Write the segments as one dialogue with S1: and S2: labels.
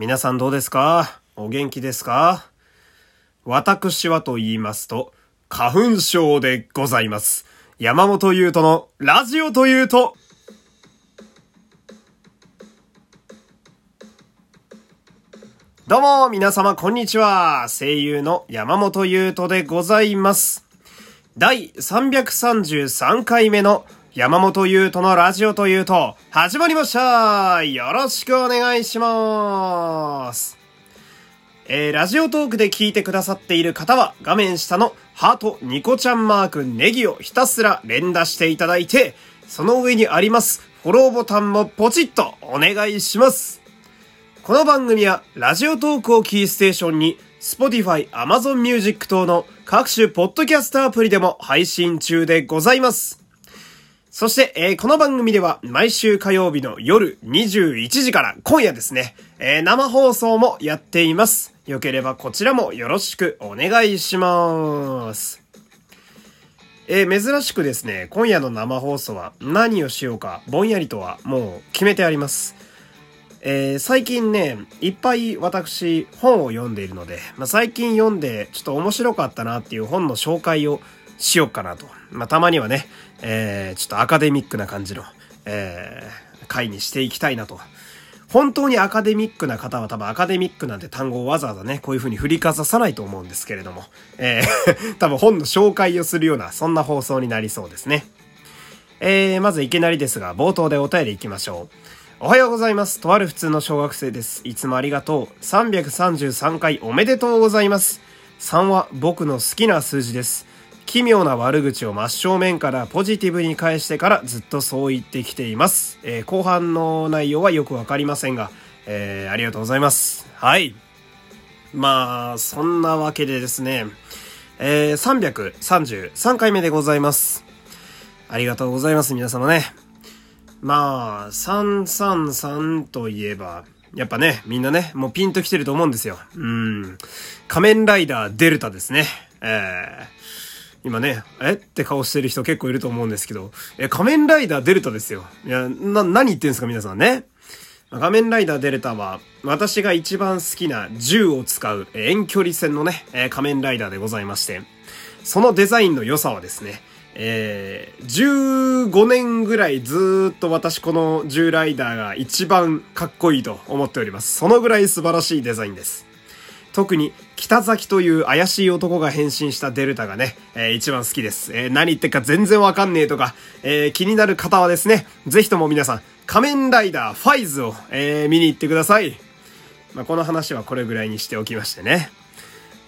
S1: 皆さんどうですか？お元気ですか？私はと言いますと、花粉症でございます。山本優斗のラジオというと、どうも、皆様、こんにちは。声優の山本優斗でございます。第333回目の山本優斗のラジオというと、始まりましたよろしくお願いします。えー、ラジオトークで聞いてくださっている方は、画面下のハート、ニコちゃんマーク、ネギをひたすら連打していただいて、その上にありますフォローボタンもポチッとお願いします。この番組は、ラジオトークをキーステーションに、Spotify、Amazon Music 等の各種ポッドキャストアプリでも配信中でございます。そして、えー、この番組では毎週火曜日の夜21時から今夜ですね、えー、生放送もやっています。よければこちらもよろしくお願いします。えー、珍しくですね、今夜の生放送は何をしようかぼんやりとはもう決めてあります。えー、最近ね、いっぱい私本を読んでいるので、まあ、最近読んでちょっと面白かったなっていう本の紹介をしようかなと。まあ、たまにはね、えー、ちょっとアカデミックな感じの、えー、回にしていきたいなと。本当にアカデミックな方は多分アカデミックなんて単語をわざわざね、こういう風に振りかざさないと思うんですけれども、えー、多分本の紹介をするような、そんな放送になりそうですね。えー、まずいきなりですが、冒頭でお便り行きましょう。おはようございます。とある普通の小学生です。いつもありがとう。333回おめでとうございます。3は僕の好きな数字です。奇妙な悪口を真正面からポジティブに返してからずっとそう言ってきています。えー、後半の内容はよくわかりませんが、えー、ありがとうございます。はい。まあ、そんなわけでですね、えー、333回目でございます。ありがとうございます、皆様ね。まあ、333といえば、やっぱね、みんなね、もうピンと来てると思うんですよ。うん。仮面ライダーデルタですね。えー、今ね、え？って顔してる人結構いると思うんですけど、え、仮面ライダーデルタですよ。いや、な、何言ってんすか皆さんね。仮面ライダーデルタは、私が一番好きな銃を使う遠距離戦のね、仮面ライダーでございまして、そのデザインの良さはですね、えー、15年ぐらいずっと私この銃ライダーが一番かっこいいと思っております。そのぐらい素晴らしいデザインです。特に北崎という怪しい男が変身したデルタがね、えー、一番好きです。えー、何言ってか全然わかんねえとか、えー、気になる方はですね、ぜひとも皆さん、仮面ライダーファイズを、えー、見に行ってください。まあ、この話はこれぐらいにしておきましてね。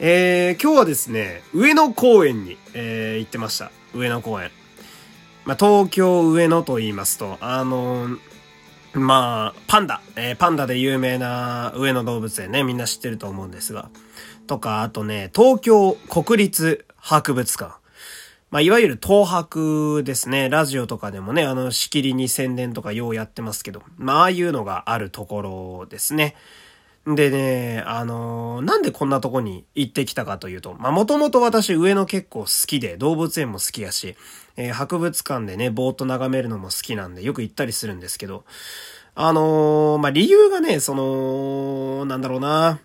S1: えー、今日はですね、上野公園に、えー、行ってました。上野公園。まあ、東京上野と言いますと、あのー、まあ、パンダ。えー、パンダで有名な上野動物園ね、みんな知ってると思うんですが。とか、あとね、東京国立博物館。まあ、いわゆる東博ですね。ラジオとかでもね、あの、しきりに宣伝とかようやってますけど、まあ、ああいうのがあるところですね。でね、あのー、なんでこんなとこに行ってきたかというと、まあ、もともと私上野結構好きで、動物園も好きやし、えー、博物館でね、ぼーっと眺めるのも好きなんで、よく行ったりするんですけど、あのー、まあ、理由がね、その、なんだろうな、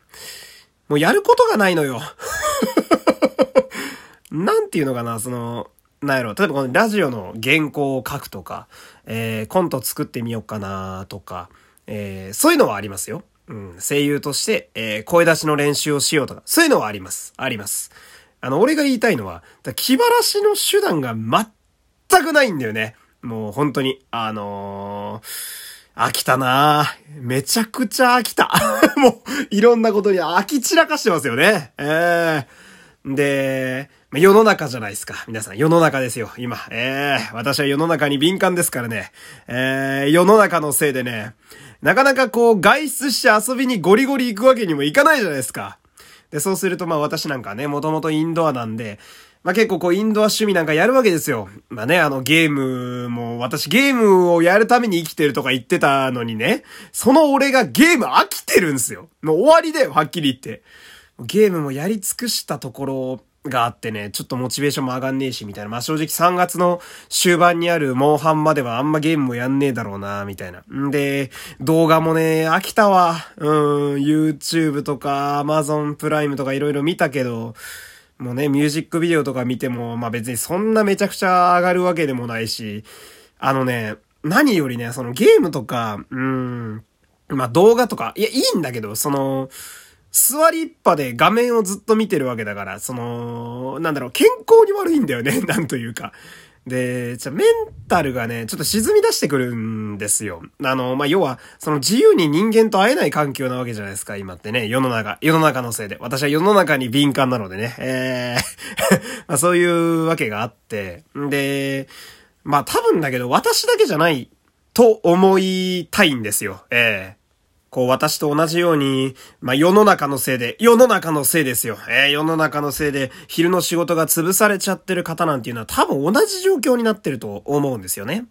S1: もうやることがないのよ。なんていうのかな、その、なんやろ、例えばこのラジオの原稿を書くとか、えー、コント作ってみようかなとか、えー、そういうのはありますよ。うん、声優として、えー、声出しの練習をしようとか、そういうのはあります。あります。あの、俺が言いたいのは、気晴らしの手段が全くないんだよね。もう本当に、あのー、飽きたなめちゃくちゃ飽きた。もう、いろんなことに飽き散らかしてますよね。ええー、で、世の中じゃないですか。皆さん、世の中ですよ、今。えー、私は世の中に敏感ですからね。ええー、世の中のせいでね、なかなかこう、外出して遊びにゴリゴリ行くわけにもいかないじゃないですか。で、そうするとまあ私なんかね、もともとインドアなんで、まあ結構こうインドア趣味なんかやるわけですよ。まあね、あのゲームも、私ゲームをやるために生きてるとか言ってたのにね、その俺がゲーム飽きてるんですよ。もう終わりだよ、はっきり言って。ゲームもやり尽くしたところ、があってね、ちょっとモチベーションも上がんねえし、みたいな。まあ、正直3月の終盤にあるモンハンまではあんまゲームもやんねえだろうな、みたいな。んで、動画もね、飽きたわ。うん、YouTube とか Amazon プライムとか色々見たけど、もうね、ミュージックビデオとか見ても、まあ別にそんなめちゃくちゃ上がるわけでもないし、あのね、何よりね、そのゲームとか、うん、まあ動画とか、いや、いいんだけど、その、座りっぱで画面をずっと見てるわけだから、その、なんだろう、健康に悪いんだよね、なんというか。で、じゃ、メンタルがね、ちょっと沈み出してくるんですよ。あの、まあ、要は、その自由に人間と会えない環境なわけじゃないですか、今ってね、世の中、世の中のせいで。私は世の中に敏感なのでね、えー まあ、そういうわけがあって、で、まあ、多分だけど、私だけじゃないと思いたいんですよ、ええーこう私と同じように、まあ、世の中のせいで、世の中のせいですよ。えー、世の中のせいで昼の仕事が潰されちゃってる方なんていうのは多分同じ状況になってると思うんですよね。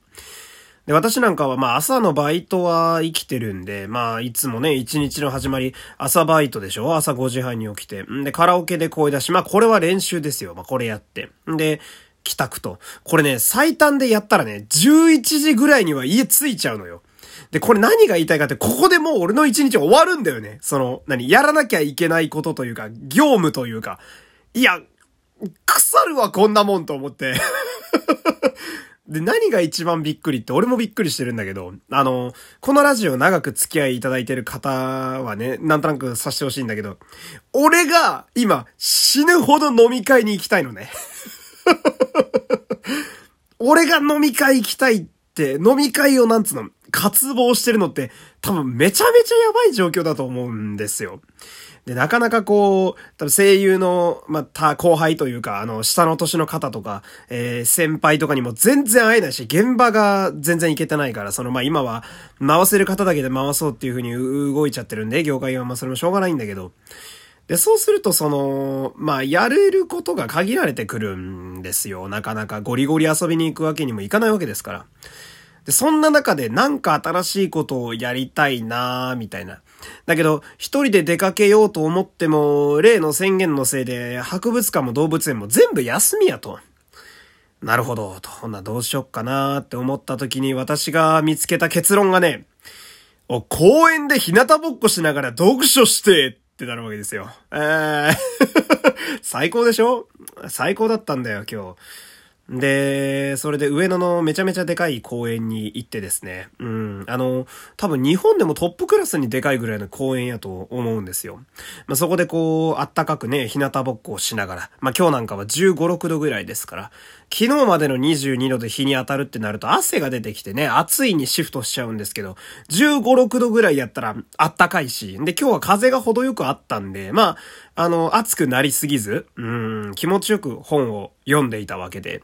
S1: で、私なんかはまあ朝のバイトは生きてるんで、まあいつもね、一日の始まり、朝バイトでしょ？朝5時半に起きて。んで、カラオケで声出し、まあこれは練習ですよ。まあこれやって。んで、帰宅と。これね、最短でやったらね、11時ぐらいには家着いちゃうのよ。で、これ何が言いたいかって、ここでもう俺の一日終わるんだよね。その、何、やらなきゃいけないことというか、業務というか。いや、腐るわ、こんなもんと思って。で、何が一番びっくりって、俺もびっくりしてるんだけど、あの、このラジオ長く付き合いいただいてる方はね、なんとなくさせてほしいんだけど、俺が今死ぬほど飲み会に行きたいのね。俺が飲み会行きたい、飲み会をなんつうの、渇望してるのって多分めちゃめちゃやばい状況だと思うんですよ。で、なかなかこう、多分声優の、また、後輩というか、あの、下の年の方とか、えー、先輩とかにも全然会えないし、現場が全然いけてないから、その、まあ、今は、回せる方だけで回そうっていう風に動いちゃってるんで、業界はまあ、それもしょうがないんだけど、で、そうすると、その、まあ、やれることが限られてくるんですよ。なかなかゴリゴリ遊びに行くわけにもいかないわけですから。で、そんな中でなんか新しいことをやりたいなーみたいな。だけど、一人で出かけようと思っても、例の宣言のせいで、博物館も動物園も全部休みやと。なるほど、と。ほんなどうしよっかなーって思った時に私が見つけた結論がね、公園で日向ぼっこしながら読書してってなるわけですよ。えー 最高でしょ？最高だったんだよ、今日。で、それで上野のめちゃめちゃでかい公園に行ってですね、うん、あの、多分日本でもトップクラスにでかいぐらいの公園やと思うんですよ。まあ、そこでこう、あったかくね、日向ぼっこをしながら、まあ、今日なんかは15、6度ぐらいですから、昨日までの22度で日に当たるってなると汗が出てきてね、暑いにシフトしちゃうんですけど、15、6度ぐらいやったらあったかいし、で、今日は風が程よくあったんで、まあ、あの、暑くなりすぎず、うん、気持ちよく本を読んでいたわけで、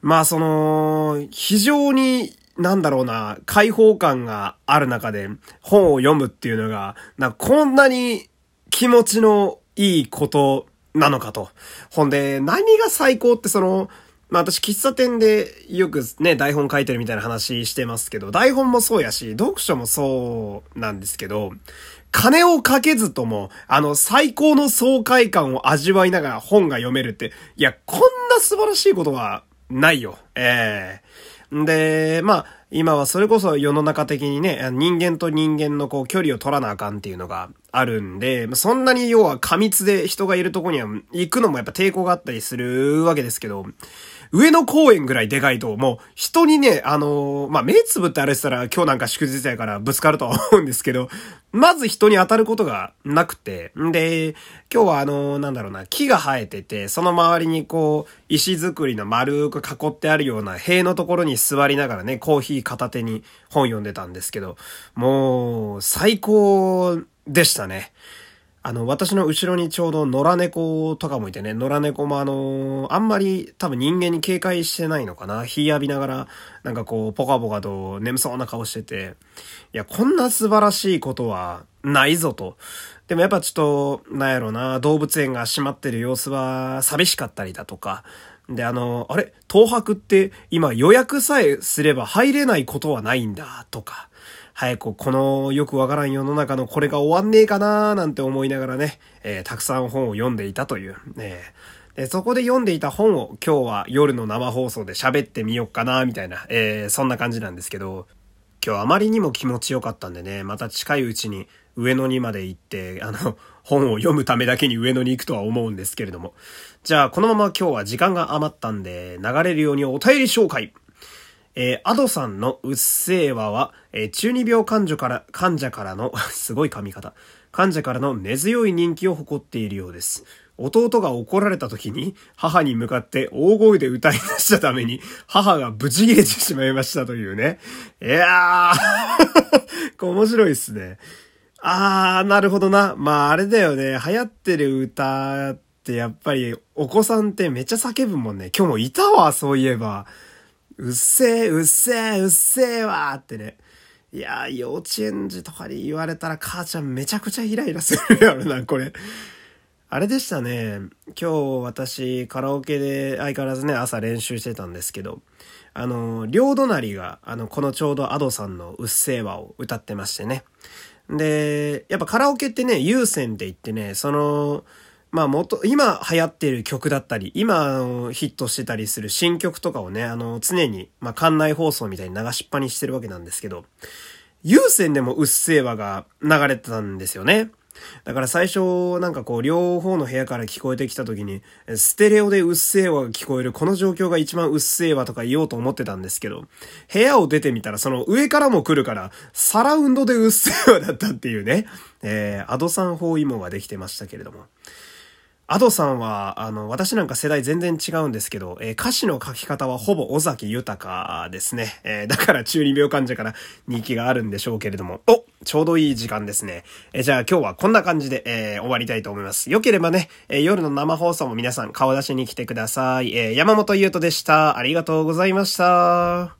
S1: まあその、非常に、なんだろうな、開放感がある中で本を読むっていうのが、なこんなに気持ちのいいことなのかと。ほんで、何が最高ってその、まあ私喫茶店でよくね、台本書いてるみたいな話してますけど、台本もそうやし、読書もそうなんですけど、金をかけずとも、あの、最高の爽快感を味わいながら本が読めるって、いや、こんな素晴らしいことはないよ。ええー、で、まあ、今はそれこそ世の中的にね、人間と人間のこう距離を取らなあかんっていうのがあるんで、そんなに要は過密で人がいるとこには行くのもやっぱ抵抗があったりするわけですけど、上野公園ぐらいでかいと、もう人にね、あのー、まあ、目つぶって歩いてたら今日なんか祝日やからぶつかるとは思うんですけど、まず人に当たることがなくて、んで、今日はあのー、なんだろうな、木が生えてて、その周りにこう、石造りの丸く囲ってあるような塀のところに座りながらね、コーヒー片手に本読んでたんですけど、もう、最高でしたね。あの、私の後ろにちょうど野良猫とかもいてね、野良猫もあのあんまり多分人間に警戒してないのかな。火浴びながら、なんかこう、ポカポカと眠そうな顔してて、いや、こんな素晴らしいことはないぞと。でもやっぱちょっと、なんやろな、動物園が閉まってる様子は寂しかったりだとか、で、あの、あれ？東博って今予約さえすれば入れないことはないんだ、とか。早くこのよくわからん世の中のこれが終わんねえかなーなんて思いながらね、えー、たくさん本を読んでいたという、ね、えそこで読んでいた本を今日は夜の生放送で喋ってみようかな、みたいな、えー、そんな感じなんですけど、今日あまりにも気持ちよかったんでね、また近いうちに上野にまで行って、あの、本を読むためだけに上野に行くとは思うんですけれども。じゃあ、このまま今日は時間が余ったんで、流れるようにお便り紹介。えー、アドさんのうっせぇわは、えー、中二病患者から、患者からの すごい髪型。患者からの根強い人気を誇っているようです。弟が怒られた時に母に向かって大声で歌い出したために 母がブチ切れてしまいましたというね。いやー 面白いっすね。あー、なるほどな。まああれだよね。流行ってる歌ってやっぱりお子さんってめっちゃ叫ぶもんね。今日もいたわ、そういえば。うっせー、うっせー、うっせーわーってね。いやー、幼稚園児とかに言われたら母ちゃんめちゃくちゃイライラするやろな、これ。あれでしたね。今日私カラオケで相変わらずね、朝練習してたんですけど、あの、両隣が、あの、このちょうどアドさんのうっせぇわを歌ってましてね。で、やっぱカラオケってね、優先って言ってね、その、まあ元、今流行ってる曲だったり、今ヒットしてたりする新曲とかをね、あの、常に、まあ、館内放送みたいに流しっぱにしてるわけなんですけど、有線でもうっせぇわが流れてたんですよね。だから最初、なんかこう、両方の部屋から聞こえてきた時に、ステレオでうっせぇわが聞こえる、この状況が一番うっせぇわとか言おうと思ってたんですけど、部屋を出てみたら、その上からも来るから、サラウンドでうっせぇわだったっていうね、えー、アドさん包囲網ができてましたけれども。アドさんは、あの、私なんか世代全然違うんですけど、えー、歌詞の書き方はほぼ尾崎豊ですね。えー、だから中二病患者から人気があるんでしょうけれども。おちょうどいい時間ですね。えー、じゃあ今日はこんな感じで、え終わりたいと思います。よければね、え夜の生放送も皆さん顔出しに来てください。え山本優斗でした。ありがとうございました。